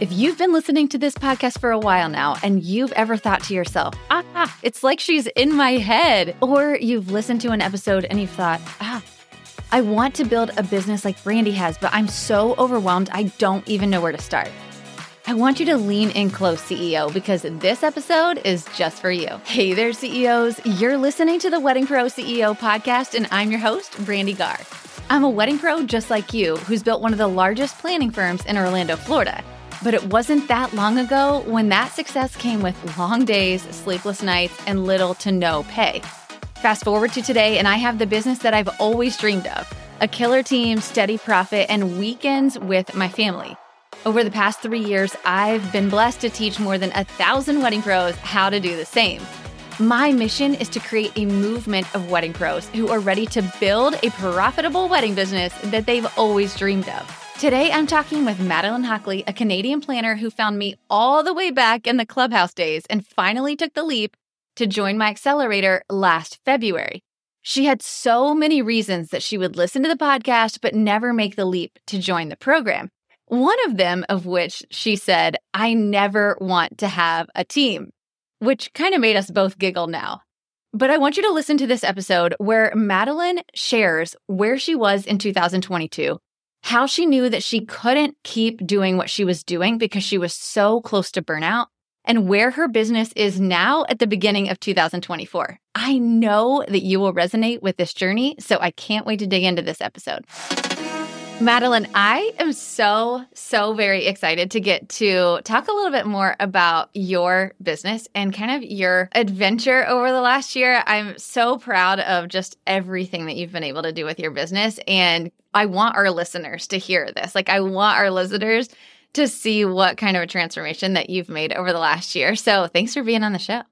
If you've been listening to this podcast for a while now and you've ever thought to yourself, ah, it's like she's in my head, or you've listened to an episode and you've thought, ah, I want to build a business like Brandee has, but I'm so overwhelmed, I don't even know where to start. I want you to lean in close, CEO, because this episode is just for you. Hey there, CEOs. You're listening to the Wedding Pro CEO podcast, and I'm your host, Brandee Gaar. I'm a wedding pro just like you who's built one of the largest planning firms in Orlando, Florida. But it wasn't that long ago when that success came with long days, sleepless nights, and little to no pay. Fast forward to today, and I have the business that I've always dreamed of a killer team, steady profit, and weekends with my family. Over the past three years, I've been blessed to teach more than a thousand wedding pros how to do the same. My mission is to create a movement of wedding pros who are ready to build a profitable wedding business that they've always dreamed of. Today, I'm talking with Madeline Hockley, a Canadian planner who found me all the way back in the clubhouse days and finally took the leap to join my accelerator last February. She had so many reasons that she would listen to the podcast but never make the leap to join the program. One of them, of which she said, I never want to have a team, which kind of made us both giggle now. But I want you to listen to this episode where Madeline shares where she was in 2022 how she knew that she couldn't keep doing what she was doing because she was so close to burnout, and where her business is now at the beginning of 2024. I know that you will resonate with this journey, so I can't wait to dig into this episode. Madeline, I am so, so very excited to get to talk a little bit more about your business and kind of your adventure over the last year. I'm so proud of just everything that you've been able to do with your business. And I want our listeners to hear this. Like, I want our listeners to see what kind of a transformation that you've made over the last year. So, thanks for being on the show.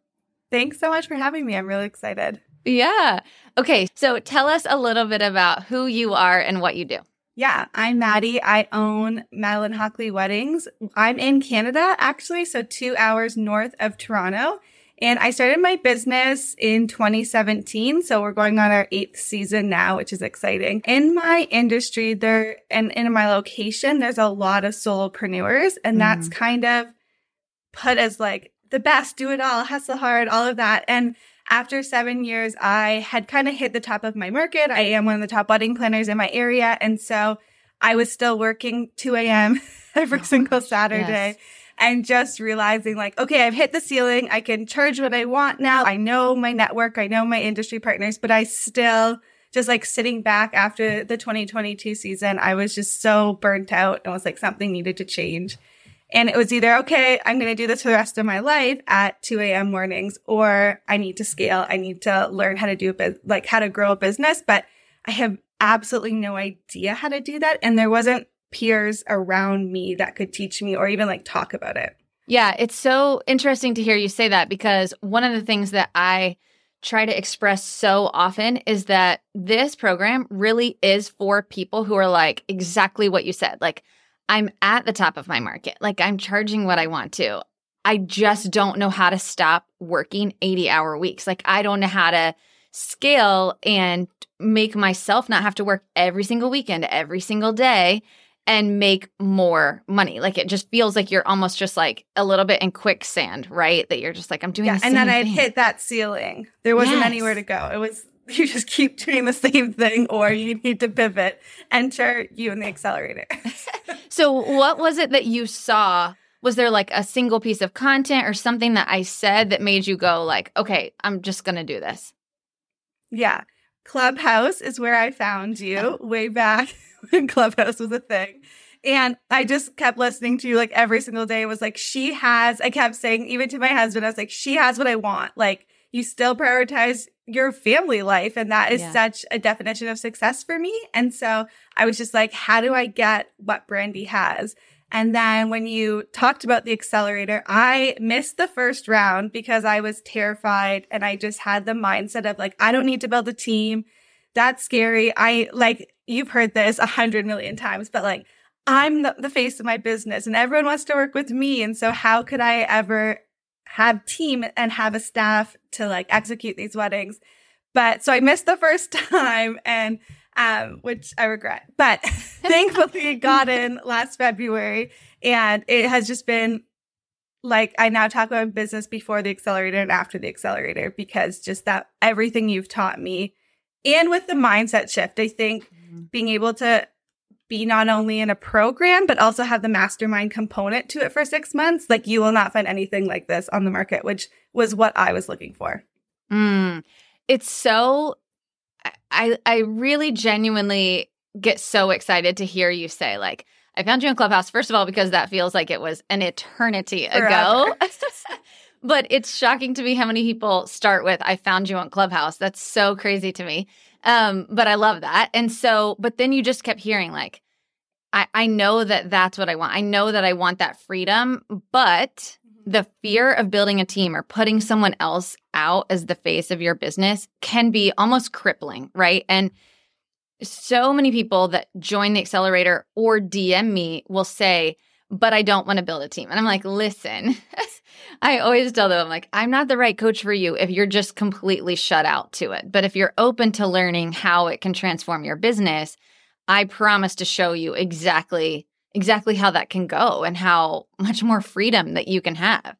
Thanks so much for having me. I'm really excited. Yeah. Okay. So, tell us a little bit about who you are and what you do. Yeah, I'm Maddie. I own Madeline Hockley Weddings. I'm in Canada, actually, so two hours north of Toronto. And I started my business in 2017. So we're going on our eighth season now, which is exciting. In my industry there and in my location, there's a lot of solopreneurs and mm. that's kind of put as like the best, do it all, hustle hard, all of that. And after seven years, I had kind of hit the top of my market. I am one of the top wedding planners in my area. And so I was still working 2 a.m. every oh single gosh, Saturday. Yes. And just realizing like, okay, I've hit the ceiling. I can charge what I want now. I know my network. I know my industry partners, but I still just like sitting back after the 2022 season, I was just so burnt out and was like something needed to change. And it was either, okay, I'm going to do this for the rest of my life at 2 a.m. mornings, or I need to scale. I need to learn how to do, like how to grow a business, but I have absolutely no idea how to do that. And there wasn't peers around me that could teach me or even like talk about it. Yeah, it's so interesting to hear you say that because one of the things that I try to express so often is that this program really is for people who are like exactly what you said. Like, I'm at the top of my market. Like I'm charging what I want to. I just don't know how to stop working 80 hour weeks. Like I don't know how to scale and make myself not have to work every single weekend, every single day and make more money. Like it just feels like you're almost just like a little bit in quicksand, right? That you're just like, I'm doing yeah, and then I'd hit that ceiling. There wasn't yes. anywhere to go. It was you just keep doing the same thing or you need to pivot. Enter you in the accelerator. so, what was it that you saw? Was there like a single piece of content or something that I said that made you go like, "Okay, I'm just going to do this." Yeah. Clubhouse is where I found you oh. way back when Clubhouse was a thing. And I just kept listening to you like every single day. It was like, she has, I kept saying, even to my husband, I was like, she has what I want. Like, you still prioritize your family life. And that is yeah. such a definition of success for me. And so I was just like, how do I get what Brandee has? And then when you talked about the accelerator, I missed the first round because I was terrified and I just had the mindset of like, I don't need to build a team. That's scary. I like, you've heard this a hundred million times, but like, I'm the, the face of my business and everyone wants to work with me. And so how could I ever have team and have a staff to like execute these weddings. But so I missed the first time and um, which I regret. But thankfully got in last February And it has just been like I now talk about business before the accelerator and after the accelerator because just that everything you've taught me and with the mindset shift, I think mm-hmm. being able to be not only in a program, but also have the mastermind component to it for six months, like you will not find anything like this on the market, which was what I was looking for. Mm, it's so, I, I really genuinely get so excited to hear you say, like, I found you in Clubhouse, first of all, because that feels like it was an eternity Forever. ago. but it's shocking to me how many people start with, I found you on Clubhouse. That's so crazy to me. Um, but I love that. And so, but then you just kept hearing like, I, I know that that's what I want. I know that I want that freedom, but mm-hmm. the fear of building a team or putting someone else out as the face of your business can be almost crippling, right? And so many people that join the accelerator or DM me will say, but I don't want to build a team. And I'm like, listen, I always tell them, I'm like, I'm not the right coach for you if you're just completely shut out to it. But if you're open to learning how it can transform your business, I promise to show you exactly exactly how that can go and how much more freedom that you can have.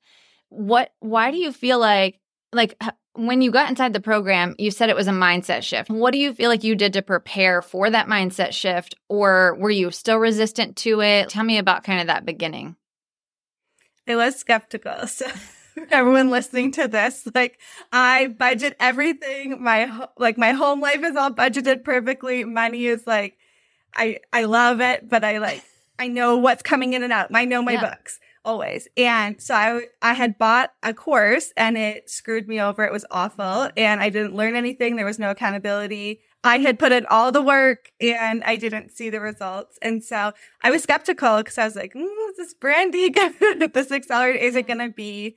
What why do you feel like like when you got inside the program, you said it was a mindset shift. What do you feel like you did to prepare for that mindset shift or were you still resistant to it? Tell me about kind of that beginning. I was skeptical. So everyone listening to this, like I budget everything. My like my home life is all budgeted perfectly. Money is like I I love it, but I like I know what's coming in and out. I know my yeah. books always. And so I I had bought a course and it screwed me over. It was awful and I didn't learn anything. There was no accountability. I had put in all the work and I didn't see the results. And so I was skeptical because I was like, mm, is this Brandee, this accelerator is it going to be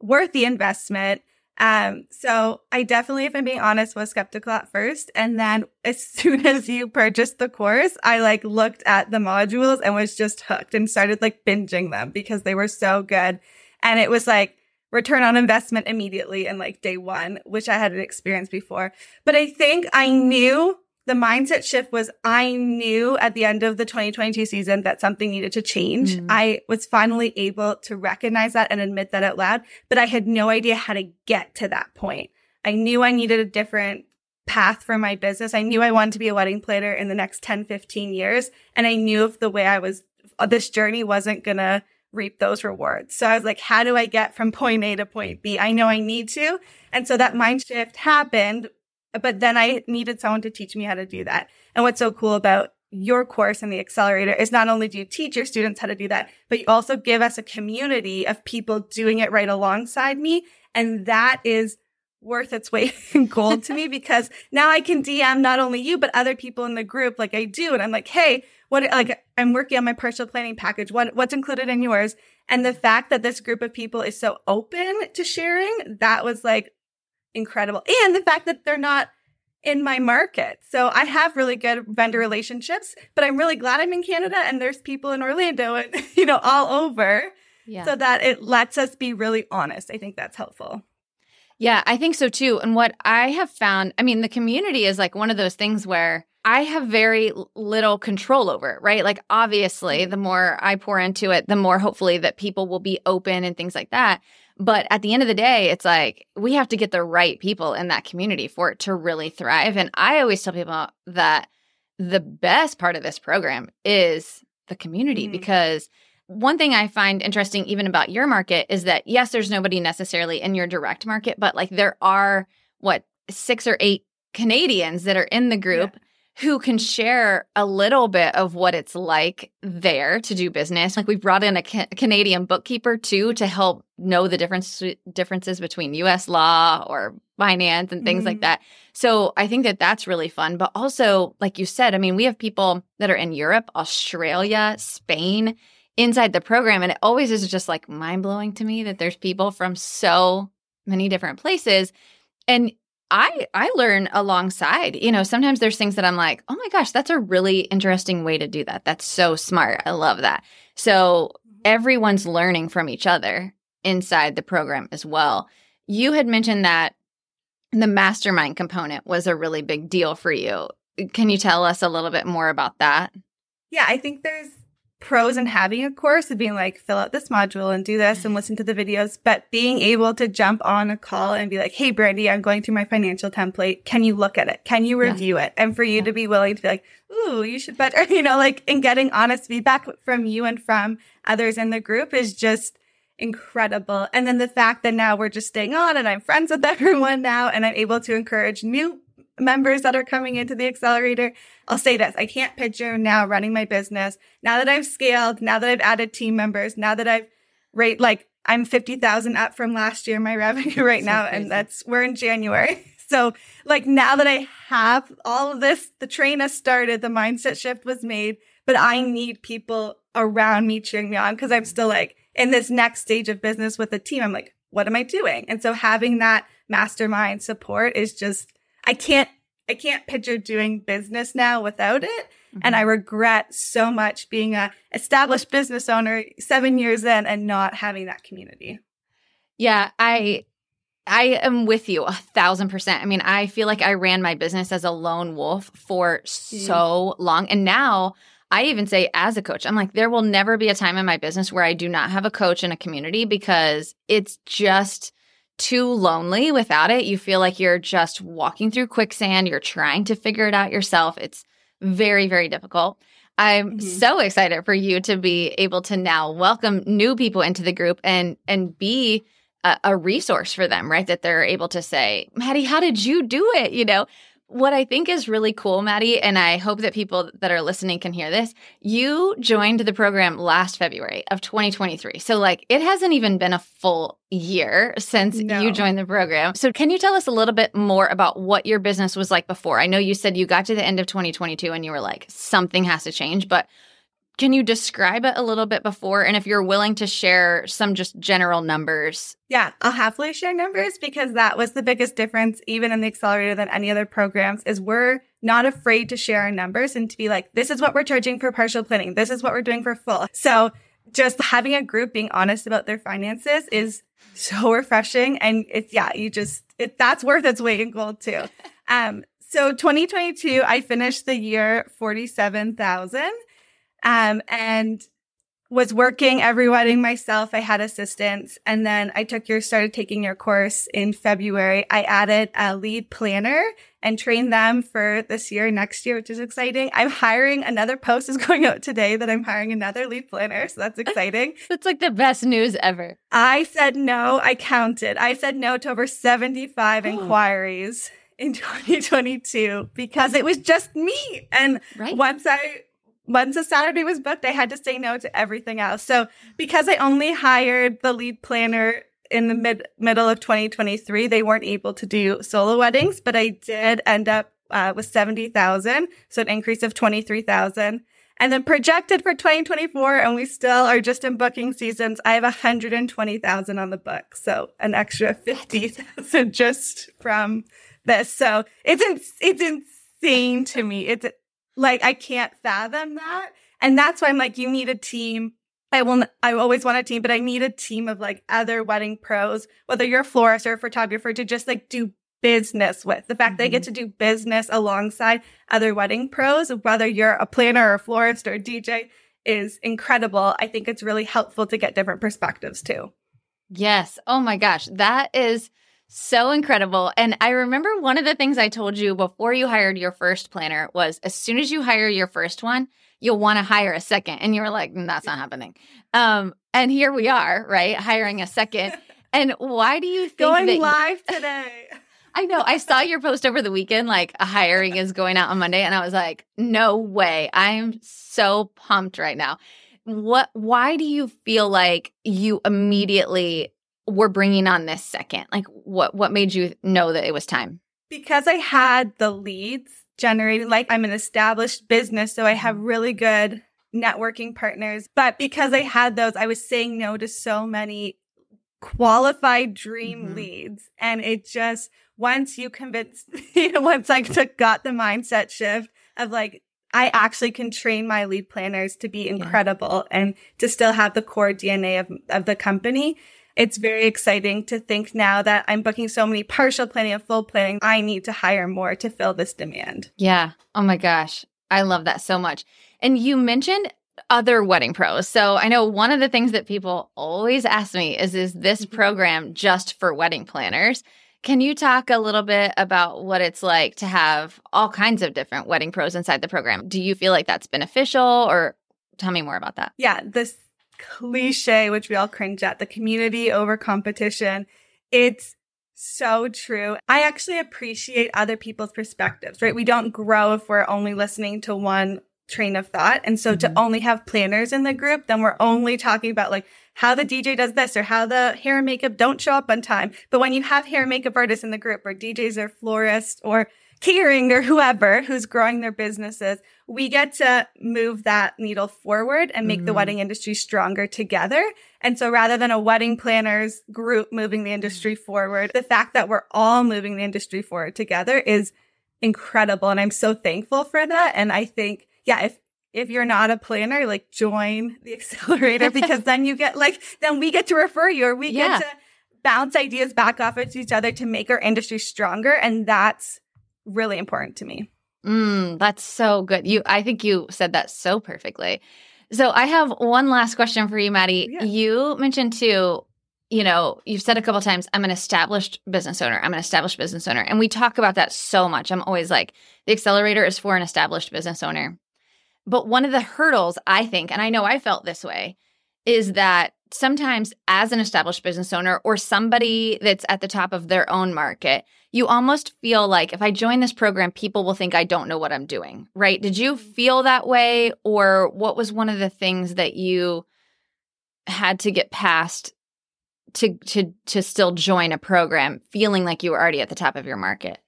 worth the investment. Um, so I definitely, if I'm being honest, was skeptical at first. And then as soon as you purchased the course, I like looked at the modules and was just hooked and started like binging them because they were so good. And it was like, return on investment immediately in like day one, which I hadn't experienced before. But I think I knew the mindset shift was I knew at the end of the 2022 season that something needed to change. Mm. I was finally able to recognize that and admit that out loud, but I had no idea how to get to that point. I knew I needed a different path for my business. I knew I wanted to be a wedding planner in the next 10, 15 years. And I knew if the way I was, this journey wasn't going to reap those rewards. So I was like, how do I get from point A to point B? I know I need to. And so that mind shift happened, but then I needed someone to teach me how to do that. And what's so cool about your course and the accelerator is not only do you teach your students how to do that, but you also give us a community of people doing it right alongside me. And that is worth its weight in gold to me because now I can DM not only you, but other people in the group like I do. And I'm like, Hey, what, like, I'm working on my personal planning package. What, what's included in yours? And the fact that this group of people is so open to sharing, that was like incredible. And the fact that they're not in my market. So I have really good vendor relationships, but I'm really glad I'm in Canada and there's people in Orlando and, you know, all over. Yeah. So that it lets us be really honest. I think that's helpful. Yeah, I think so too. And what I have found, I mean, the community is like one of those things where I have very little control over it, right? Like, obviously, mm-hmm. the more I pour into it, the more hopefully that people will be open and things like that. But at the end of the day, it's like we have to get the right people in that community for it to really thrive. And I always tell people that the best part of this program is the community mm-hmm. because one thing I find interesting, even about your market, is that yes, there's nobody necessarily in your direct market, but like there are what six or eight Canadians that are in the group. Yeah. Who can share a little bit of what it's like there to do business? Like we brought in a ca- Canadian bookkeeper too to help know the difference differences between U.S. law or finance and things mm-hmm. like that. So I think that that's really fun. But also, like you said, I mean, we have people that are in Europe, Australia, Spain, inside the program. And it always is just like mind blowing to me that there's people from so many different places. And I I learn alongside. You know, sometimes there's things that I'm like, "Oh my gosh, that's a really interesting way to do that. That's so smart. I love that." So, mm-hmm. everyone's learning from each other inside the program as well. You had mentioned that the mastermind component was a really big deal for you. Can you tell us a little bit more about that? Yeah, I think there's pros in having a course of being like, fill out this module and do this and listen to the videos, but being able to jump on a call and be like, Hey, Brandee, I'm going through my financial template. Can you look at it? Can you review yeah. it? And for you yeah. to be willing to be like, Ooh, you should better, you know, like, and getting honest feedback from you and from others in the group is just incredible. And then the fact that now we're just staying on and I'm friends with everyone now and I'm able to encourage new members that are coming into the accelerator. I'll say this. I can't picture now running my business now that I've scaled, now that I've added team members, now that I've rate like I'm 50,000 up from last year, my revenue right so now. Crazy. And that's, we're in January. So like now that I have all of this, the train has started, the mindset shift was made, but I need people around me cheering me on because I'm still like in this next stage of business with the team. I'm like, what am I doing? And so having that mastermind support is just I can't I can't picture doing business now without it. Mm-hmm. And I regret so much being a established business owner 7 years in and not having that community. Yeah, I I am with you a thousand percent. I mean, I feel like I ran my business as a lone wolf for so long. And now I even say as a coach, I'm like, there will never be a time in my business where I do not have a coach and a community because it's just too lonely without it. You feel like you're just walking through quicksand. You're trying to figure it out yourself. It's very, very difficult. I'm mm-hmm. so excited for you to be able to now welcome new people into the group and and be a, a resource for them, right? That they're able to say, Maddie, how did you do it? You know, what I think is really cool, Maddie, and I hope that people that are listening can hear this. You joined the program last February of 2023. So, like, it hasn't even been a full year since no. you joined the program. So, can you tell us a little bit more about what your business was like before? I know you said you got to the end of 2022 and you were like, something has to change, but can you describe it a little bit before? And if you're willing to share some just general numbers. Yeah, I'll happily share numbers because that was the biggest difference, even in the accelerator than any other programs, is we're not afraid to share our numbers and to be like, this is what we're charging for partial planning. This is what we're doing for full. So just having a group being honest about their finances is so refreshing. And it's, yeah, you just, it, that's worth its weight in gold too. Um, so 2022, I finished the year 47,000 um, and was working every wedding myself. I had assistants. And then I took your, started taking your course in February. I added a lead planner and trained them for this year, next year, which is exciting. I'm hiring another post is going out today that I'm hiring another lead planner. So that's exciting. that's like the best news ever. I said no. I counted. I said no to over 75 inquiries in 2022 because it was just me. And right. once I once a Saturday was booked, I had to say no to everything else. So because I only hired the lead planner in the mid middle of 2023, they weren't able to do solo weddings, but I did end up uh, with 70,000. So an increase of 23,000. And then projected for 2024, and we still are just in booking seasons. I have 120,000 on the book. So an extra 50,000 just from this. So it's, it's insane to me. It's like I can't fathom that. And that's why I'm like, you need a team. I will, I always want a team, but I need a team of like other wedding pros, whether you're a florist or a photographer to just like do business with. The fact mm-hmm. they get mm-hmm. to do business alongside other wedding pros, whether you're a planner or a florist or a DJ is incredible. I think it's really helpful to get different perspectives too. Yes. Oh my gosh. That is so incredible. And I remember one of the things I told you before you hired your first planner was as soon as you hire your first one, you'll want to hire a second. And you were like, mm, that's not happening. Um, and here we are, right? Hiring a second. And why do you think going that live today? I know. I saw your post over the weekend, like a hiring is going out on Monday, and I was like, no way. I'm so pumped right now. What, why do you feel like you immediately were bringing on this second? Like what what made you know that it was time? Because I had the leads generated like I'm an established business so I have mm-hmm. really good networking partners, but because I had those I was saying no to so many qualified dream mm-hmm. leads and it just once you convinced you know once I took got the mindset shift of like I actually can train my lead planners to be incredible yeah. and to still have the core DNA of, of the company it's very exciting to think now that I'm booking so many partial planning and full planning. I need to hire more to fill this demand. Yeah. Oh my gosh. I love that so much. And you mentioned other wedding pros. So I know one of the things that people always ask me is is this mm-hmm. program just for wedding planners? Can you talk a little bit about what it's like to have all kinds of different wedding pros inside the program? Do you feel like that's beneficial or tell me more about that? Yeah, this cliche, which we all cringe at, the community over competition. It's so true. I actually appreciate other people's perspectives, right? We don't grow if we're only listening to one train of thought. And so mm-hmm. to only have planners in the group, then we're only talking about like how the DJ does this or how the hair and makeup don't show up on time. But when you have hair and makeup artists in the group or DJs or florists or catering or whoever who's growing their businesses, we get to move that needle forward and make mm-hmm. the wedding industry stronger together. And so rather than a wedding planners group moving the industry forward, the fact that we're all moving the industry forward together is incredible. And I'm so thankful for that. And I think, yeah, if if you're not a planner, like join the accelerator because then you get like, then we get to refer you or we yeah. get to bounce ideas back off of each other to make our industry stronger. And that's really important to me. Mm, that's so good. You, I think you said that so perfectly. So I have one last question for you, Maddie. Yeah. You mentioned too, you know, you've said a couple times, I'm an established business owner. I'm an established business owner. And we talk about that so much. I'm always like, the accelerator is for an established business owner. But one of the hurdles, I think, and I know I felt this way, is that sometimes as an established business owner or somebody that's at the top of their own market, you almost feel like if I join this program, people will think I don't know what I'm doing, right? Did you mm-hmm. feel that way? Or what was one of the things that you had to get past to to to still join a program feeling like you were already at the top of your market?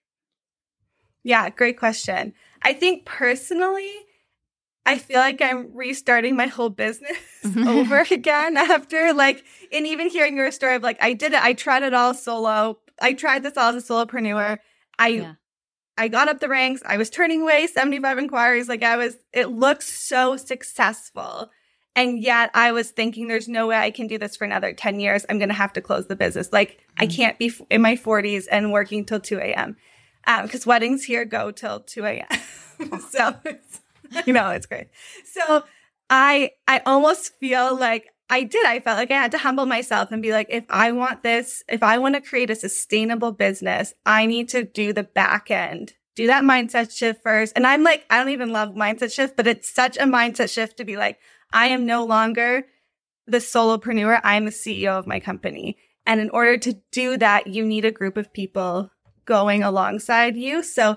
Yeah, great question. I think personally, I feel like I'm restarting my whole business over again after like, and even hearing your story of like, I did it, I tried it all solo. I tried this all as a solopreneur. I, yeah. I got up the ranks. I was turning away 75 inquiries. Like I was, it looked so successful. And yet I was thinking there's no way I can do this for another 10 years. I'm going to have to close the business. Like mm-hmm. I can't be in my 40s and working till 2 a.m. because um, weddings here go till 2 a.m. so you know, it's great. So I, I almost feel like I did. I felt like I had to humble myself and be like, if I want this, if I want to create a sustainable business, I need to do the back end, do that mindset shift first. And I'm like, I don't even love mindset shift, but it's such a mindset shift to be like, I am no longer the solopreneur. I'm the CEO of my company. And in order to do that, you need a group of people going alongside you. So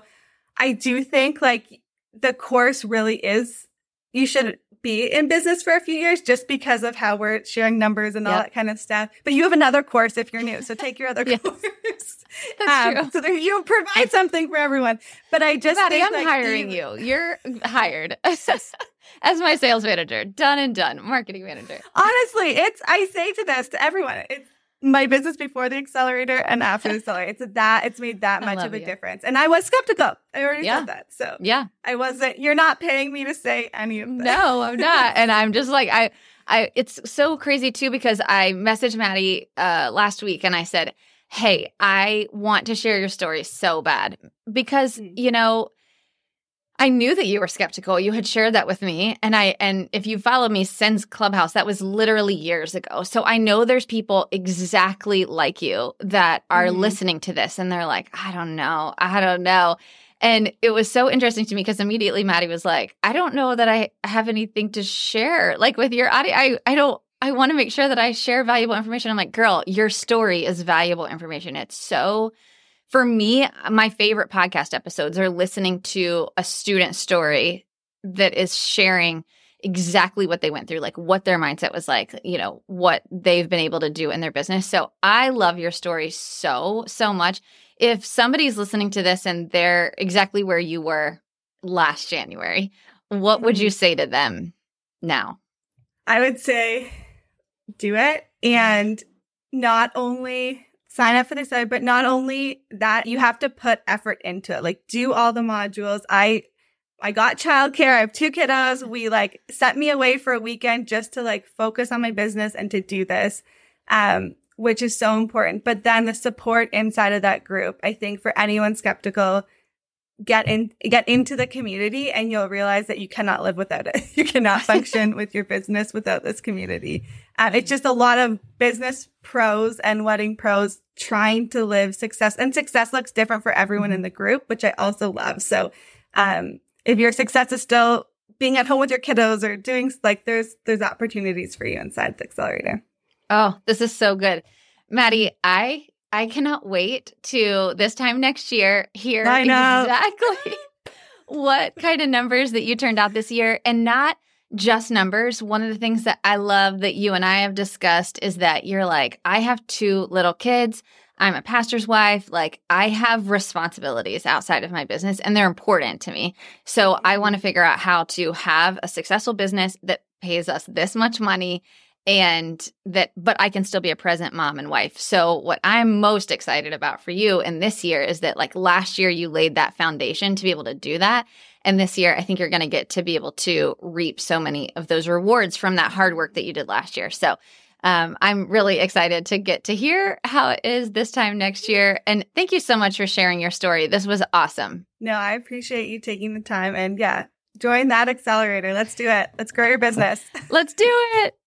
I do think like the course really is, you should be in business for a few years just because of how we're sharing numbers and all yep. that kind of stuff. But you have another course if you're new. So take your other yes. course. That's um, true. So there, you provide something for everyone. But I just Maddie, I'm like hiring you, you. You're hired as my sales manager. Done and done. Marketing manager. Honestly, it's I say to this to everyone. It's my business before the accelerator and after the accelerator. It's that it's made that much of a you. difference. And I was skeptical. I already yeah. said that. So yeah, I wasn't. You're not paying me to say any of that. No, I'm not. and I'm just like I. I. It's so crazy too because I messaged Maddie uh, last week and I said, "Hey, I want to share your story so bad because mm. you know." I knew that you were skeptical. You had shared that with me. And I and if you follow me since Clubhouse, that was literally years ago. So I know there's people exactly like you that are mm-hmm. listening to this and they're like, I don't know. I don't know. And it was so interesting to me because immediately Maddie was like, I don't know that I have anything to share. Like with your audio, I, I don't I want to make sure that I share valuable information. I'm like, girl, your story is valuable information. It's so for me, my favorite podcast episodes are listening to a student story that is sharing exactly what they went through, like what their mindset was like, you know, what they've been able to do in their business. So I love your story so, so much. If somebody's listening to this and they're exactly where you were last January, what would you mm-hmm. say to them now? I would say do it. And not only sign up for this side, but not only that, you have to put effort into it. Like do all the modules. I I got childcare. I have two kiddos. We like sent me away for a weekend just to like focus on my business and to do this. Um, which is so important. But then the support inside of that group, I think for anyone skeptical, get in, get into the community and you'll realize that you cannot live without it. You cannot function with your business without this community. And it's just a lot of business pros and wedding pros trying to live success and success looks different for everyone in the group, which I also love. So, um, if your success is still being at home with your kiddos or doing like there's there's opportunities for you inside the accelerator. Oh, this is so good. Maddie, I I cannot wait to this time next year hear exactly what kind of numbers that you turned out this year and not just numbers. One of the things that I love that you and I have discussed is that you're like, I have two little kids. I'm a pastor's wife. Like, I have responsibilities outside of my business and they're important to me. So, I want to mm-hmm. figure out how to have a successful business that pays us this much money and that, but I can still be a present mom and wife. So, what I'm most excited about for you in this year is that, like, last year you laid that foundation to be able to do that. And this year, I think you're going to get to be able to reap so many of those rewards from that hard work that you did last year. So, um, I'm really excited to get to hear how it is this time next year. And thank you so much for sharing your story. This was awesome. No, I appreciate you taking the time. And yeah, join that accelerator. Let's do it. Let's grow your business. Let's do it.